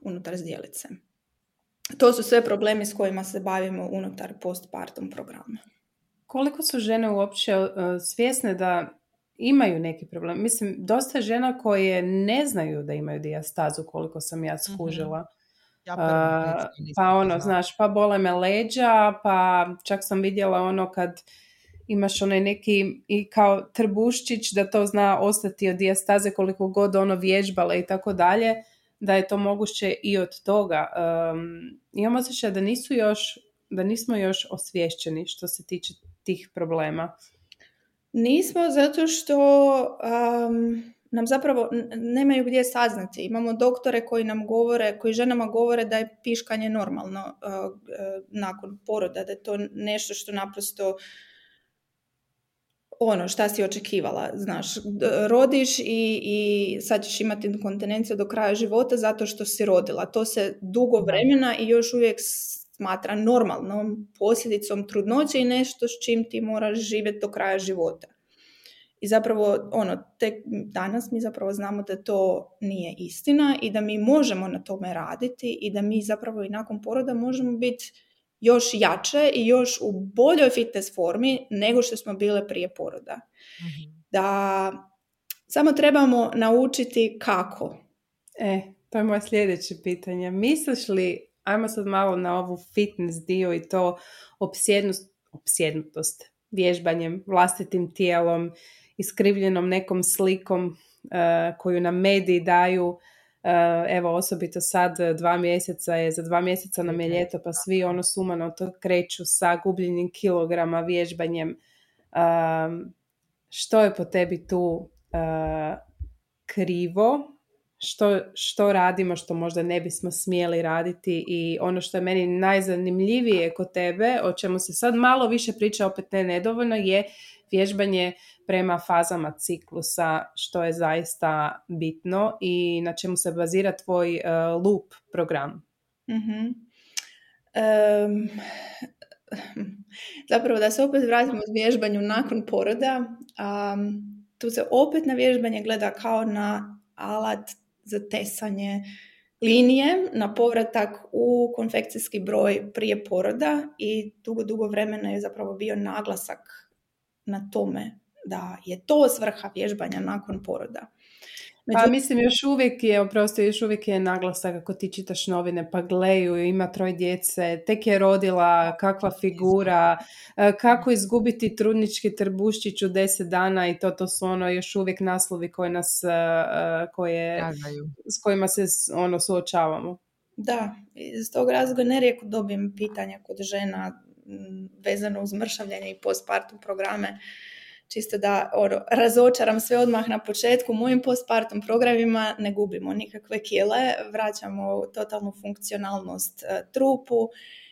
unutar zdjelice. To su sve problemi s kojima se bavimo unutar postpartum programa. Koliko su žene uopće svjesne da imaju neki problem. Mislim, dosta žena koje ne znaju da imaju dijastazu, koliko sam ja mhm. skužila. Ja pa ono, znaš, pa bole me leđa, pa čak sam vidjela ono kad imaš onaj neki i kao trbuščić da to zna ostati od dijastaze koliko god ono vježbala i tako dalje, da je to moguće i od toga. Um, imam osjećaj da nisu još, da nismo još osvješćeni što se tiče tih problema. Nismo zato što um, nam zapravo nemaju gdje saznati. Imamo doktore koji nam govore, koji ženama govore da je piškanje normalno uh, nakon poroda, da je to nešto što naprosto ono šta si očekivala, znaš, rodiš i, i sad ćeš imati inkontinenciju do kraja života zato što si rodila. To se dugo vremena i još uvijek smatra normalnom posljedicom trudnoće i nešto s čim ti moraš živjeti do kraja života. I zapravo, ono, tek danas mi zapravo znamo da to nije istina i da mi možemo na tome raditi i da mi zapravo i nakon poroda možemo biti još jače i još u boljoj fitness formi nego što smo bile prije poroda. Mhm. Da samo trebamo naučiti kako. E, to je moje sljedeće pitanje. Misliš li, ajmo sad malo na ovu fitness dio i to opsjednutost vježbanjem, vlastitim tijelom, iskrivljenom nekom slikom uh, koju nam mediji daju Eh, evo osobito sad eh, dva mjeseca je, za dva mjeseca nam je ljeto pa svi ono sumano to kreću sa gubljenjem kilograma, vježbanjem. što je po tebi tu krivo? Što, što radimo što možda ne bismo smjeli raditi i ono što je meni najzanimljivije kod tebe, o čemu se sad malo više priča, opet ne nedovoljno, je vježbanje prema fazama ciklusa, što je zaista bitno i na čemu se bazira tvoj uh, loop program. mm zapravo da se opet vratimo u vježbanju nakon poroda, um, tu se opet na vježbanje gleda kao na alat za tesanje linije, na povratak u konfekcijski broj prije poroda i dugo, dugo vremena je zapravo bio naglasak na tome da je to svrha vježbanja nakon poroda. Pa mislim još uvijek je, oprosti, još uvijek je naglasak ako ti čitaš novine pa gleju, ima troj djece, tek je rodila, kakva figura, e, kako izgubiti trudnički trbuščić u deset dana i to, to su ono još uvijek naslovi koje nas, e, e, koje, s kojima se ono suočavamo. Da, iz tog razloga nerijeku dobijem pitanja kod žena vezano uz mršavljanje i postpartum programe čisto da ono, razočaram sve odmah na početku, mojim postpartum programima ne gubimo nikakve kile, vraćamo totalnu funkcionalnost e, trupu,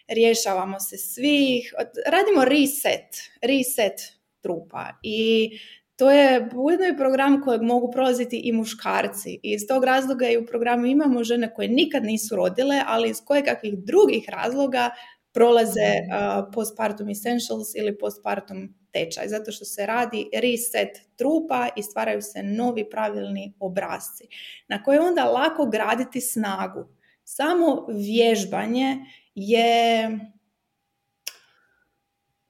rješavamo se svih, radimo reset, reset trupa. I to je ujedno i program kojeg mogu prolaziti i muškarci. I iz tog razloga i u programu imamo žene koje nikad nisu rodile, ali iz kakvih drugih razloga prolaze uh, postpartum essentials ili postpartum tečaj, zato što se radi reset trupa i stvaraju se novi pravilni obrazci na koje onda lako graditi snagu. Samo vježbanje je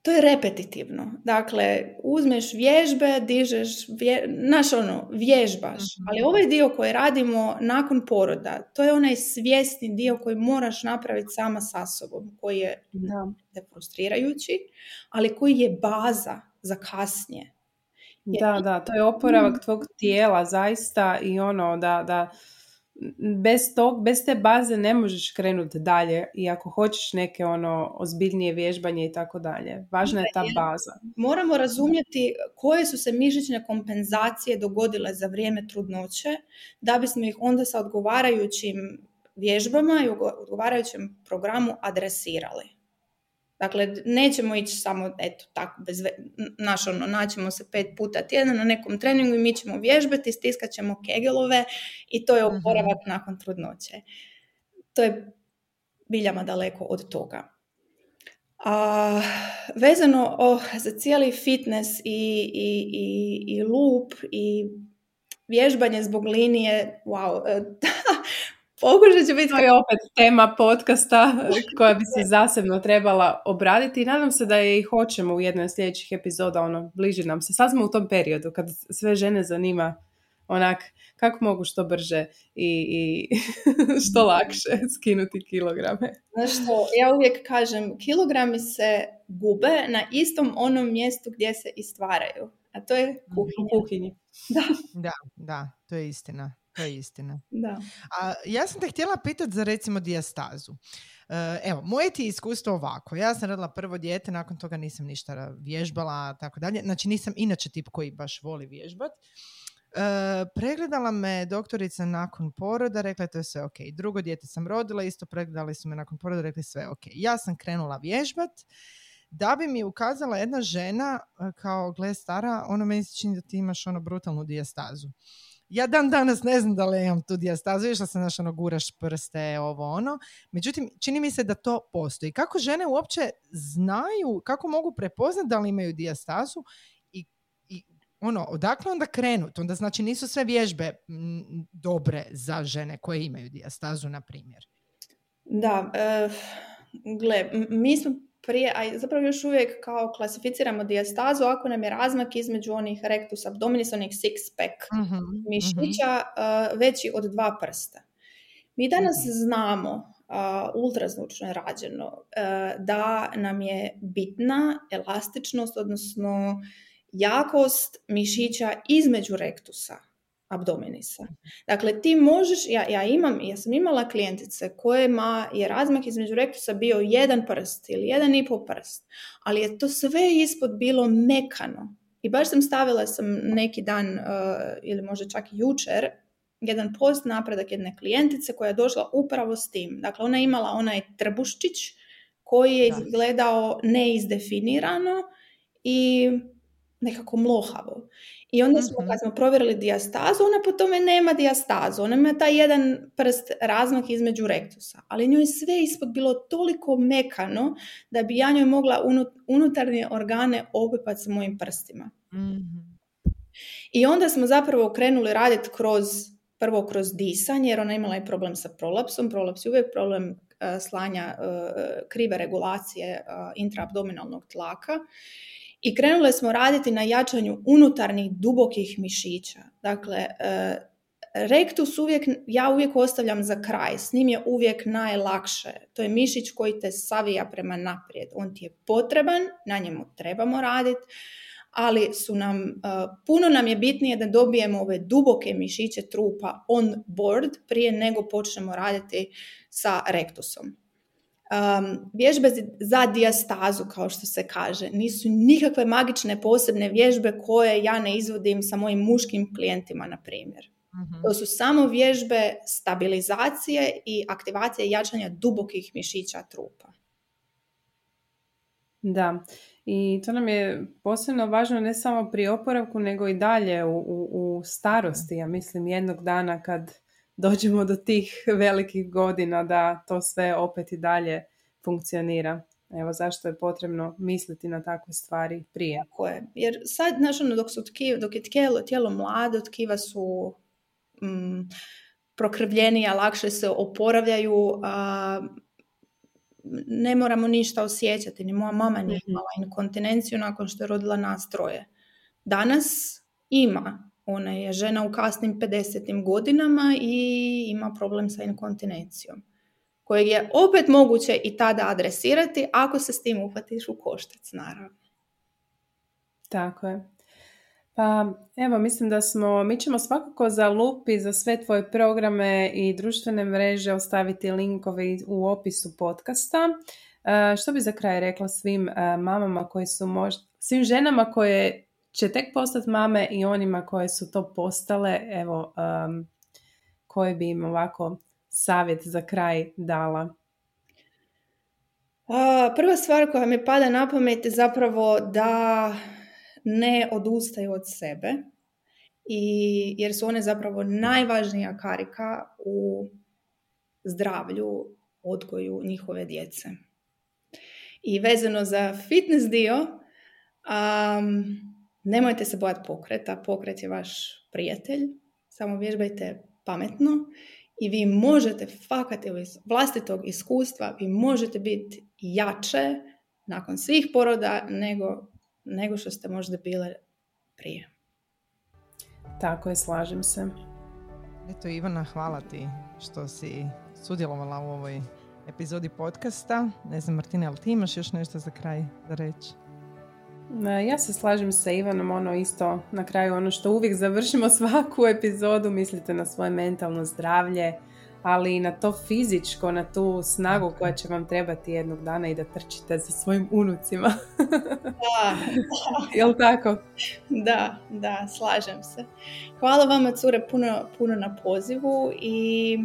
to je repetitivno. Dakle, uzmeš vježbe, dižeš, vje, naš ono, vježbaš. Mhm. Ali ovaj dio koji radimo nakon poroda, to je onaj svjesni dio koji moraš napraviti sama sa sobom, koji je da. frustrirajući, ali koji je baza za kasnije. Da, da, to je oporavak mm. tvog tijela zaista i ono da, da bez, tog, bez te baze ne možeš krenuti dalje i ako hoćeš neke ono ozbiljnije vježbanje i tako dalje. Važna je ta baza. Moramo razumjeti koje su se mišićne kompenzacije dogodile za vrijeme trudnoće da bismo ih onda sa odgovarajućim vježbama i odgovarajućem programu adresirali. Dakle, nećemo ići samo, eto, tako, bez, naš, ono, naćemo se pet puta tjedno na nekom treningu i mi ćemo vježbati, stiskat ćemo kegelove i to je mhm. oporavak nakon trudnoće. To je biljama daleko od toga. A, vezano oh, za cijeli fitness i, i, i, i loop i vježbanje zbog linije, wow, Pokušat će biti... To je opet tema podcasta koja bi se zasebno trebala obraditi i nadam se da je i hoćemo u jednoj od sljedećih epizoda, ono, bliži nam se. Sad smo u tom periodu kad sve žene zanima onak kako mogu što brže i, i što lakše skinuti kilograme. Znaš što, ja uvijek kažem, kilogrami se gube na istom onom mjestu gdje se i stvaraju. A to je kuhinja. kuhinji. Da. da, da, to je istina. To je istina. Da. A ja sam te htjela pitati za recimo dijastazu. E, evo, moje ti je iskustvo ovako. Ja sam radila prvo dijete, nakon toga nisam ništa vježbala, tako dalje. Znači nisam inače tip koji baš voli vježbat. E, pregledala me doktorica nakon poroda, rekla je to je sve ok. Drugo dijete sam rodila, isto pregledali su me nakon poroda, rekli sve ok. Ja sam krenula vježbat da bi mi ukazala jedna žena e, kao gle stara, ono meni se čini da ti imaš ono brutalnu dijastazu. Ja dan danas ne znam da li imam tu dijastazu, išla sam znaš ono guraš prste, ovo ono. Međutim, čini mi se da to postoji. Kako žene uopće znaju, kako mogu prepoznati da li imaju dijastazu i, i ono, odakle onda krenut? Onda znači nisu sve vježbe dobre za žene koje imaju dijastazu, na primjer. Da, uh, gle, mi smo prije, a zapravo još uvijek kao klasificiramo dijastazu ako nam je razmak između onih rectus abdominis, onih six pack uh mišića uh, veći od dva prsta. Mi danas uh znamo uh, ultrazvučno je rađeno uh, da nam je bitna elastičnost, odnosno jakost mišića između rektusa abdominisa. Dakle, ti možeš, ja, ja imam, ja sam imala klijentice kojima je razmak između rektusa bio jedan prst ili jedan i pol prst, ali je to sve ispod bilo mekano. I baš sam stavila sam neki dan, uh, ili možda čak i jučer, jedan post napredak jedne klijentice koja je došla upravo s tim. Dakle, ona je imala onaj trbuščić koji je izgledao neizdefinirano i nekako mlohavo. I onda smo, kad mhm. smo provjerili dijastazu, ona po tome nema dijastazu. Ona ima taj jedan prst razmak između rektusa. Ali njoj sve ispod bilo toliko mekano da bi ja njoj mogla unutarnje organe opipati s mojim prstima. Mhm. I onda smo zapravo krenuli raditi kroz, prvo kroz disanje, jer ona imala i problem sa prolapsom. Prolaps je uvijek problem eh, slanja eh, krive regulacije intraabdominalnog tlaka i krenule smo raditi na jačanju unutarnjih dubokih mišića. Dakle, e, rektus uvijek, ja uvijek ostavljam za kraj, s njim je uvijek najlakše. To je mišić koji te savija prema naprijed. On ti je potreban, na njemu trebamo raditi, ali su nam, e, puno nam je bitnije da dobijemo ove duboke mišiće trupa on board prije nego počnemo raditi sa rektusom. Um, vježbe za dijastazu, kao što se kaže, nisu nikakve magične posebne vježbe koje ja ne izvodim sa mojim muškim klijentima, na primjer. Mhm. To su samo vježbe stabilizacije i aktivacije jačanja dubokih mišića trupa. Da, i to nam je posebno važno ne samo pri oporavku, nego i dalje u, u, u starosti. Ja mislim jednog dana kad dođemo do tih velikih godina da to sve opet i dalje funkcionira. Evo zašto je potrebno misliti na takve stvari prije. Tako je. Jer sad, znaš, ono, dok, su tkiva, dok je tijelo, tijelo mlado, tkiva su mm, prokrvljenija, lakše se oporavljaju, a, ne moramo ništa osjećati. Ni moja mama nije mhm. imala inkontinenciju nakon što je rodila nas troje. Danas ima ona je žena u kasnim 50. godinama i ima problem sa inkontinencijom kojeg je opet moguće i tada adresirati ako se s tim uhvatiš u koštac, naravno. Tako je. Pa evo, mislim da smo, mi ćemo svakako za lupi za sve tvoje programe i društvene mreže ostaviti linkove u opisu podcasta. E, što bi za kraj rekla svim e, mamama koje su možda, svim ženama koje će tek postati mame i onima koje su to postale, evo, um, koje bi im ovako savjet za kraj dala? prva stvar koja mi pada na pamet je zapravo da ne odustaju od sebe i jer su one zapravo najvažnija karika u zdravlju, odgoju njihove djece. I vezano za fitness dio, um, Nemojte se bojati pokreta, pokret je vaš prijatelj, samo vježbajte pametno i vi možete fakati iz vlastitog iskustva, vi možete biti jače nakon svih poroda nego, nego što ste možda bile prije. Tako je, slažem se. Eto Ivana, hvala ti što si sudjelovala u ovoj epizodi podcasta. Ne znam Martina, ali ti imaš još nešto za kraj da reći? Ja se slažem sa Ivanom, ono isto na kraju ono što uvijek završimo svaku epizodu, mislite na svoje mentalno zdravlje, ali i na to fizičko, na tu snagu koja će vam trebati jednog dana i da trčite za svojim unucima. da, Jel tako? Da, da, slažem se. Hvala vama cure puno, puno na pozivu i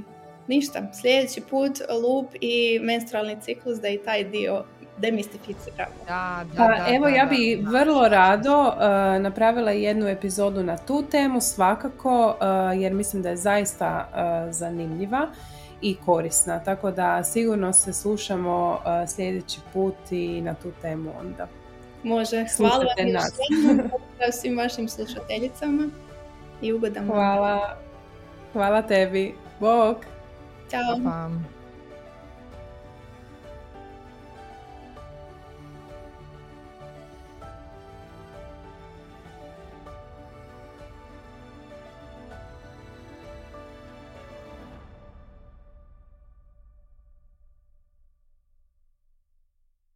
ništa, sljedeći put lup i menstrualni ciklus da i taj dio demistificiramo. Da, da, pa, evo ja bi vrlo rado uh, napravila jednu epizodu na tu temu svakako uh, jer mislim da je zaista uh, zanimljiva i korisna. Tako da sigurno se slušamo sljedeći put i na tu temu onda. Može. Hvala vam svim vašim slušateljicama i ugodan Hvala. Hvala tebi. Bog. Ciao.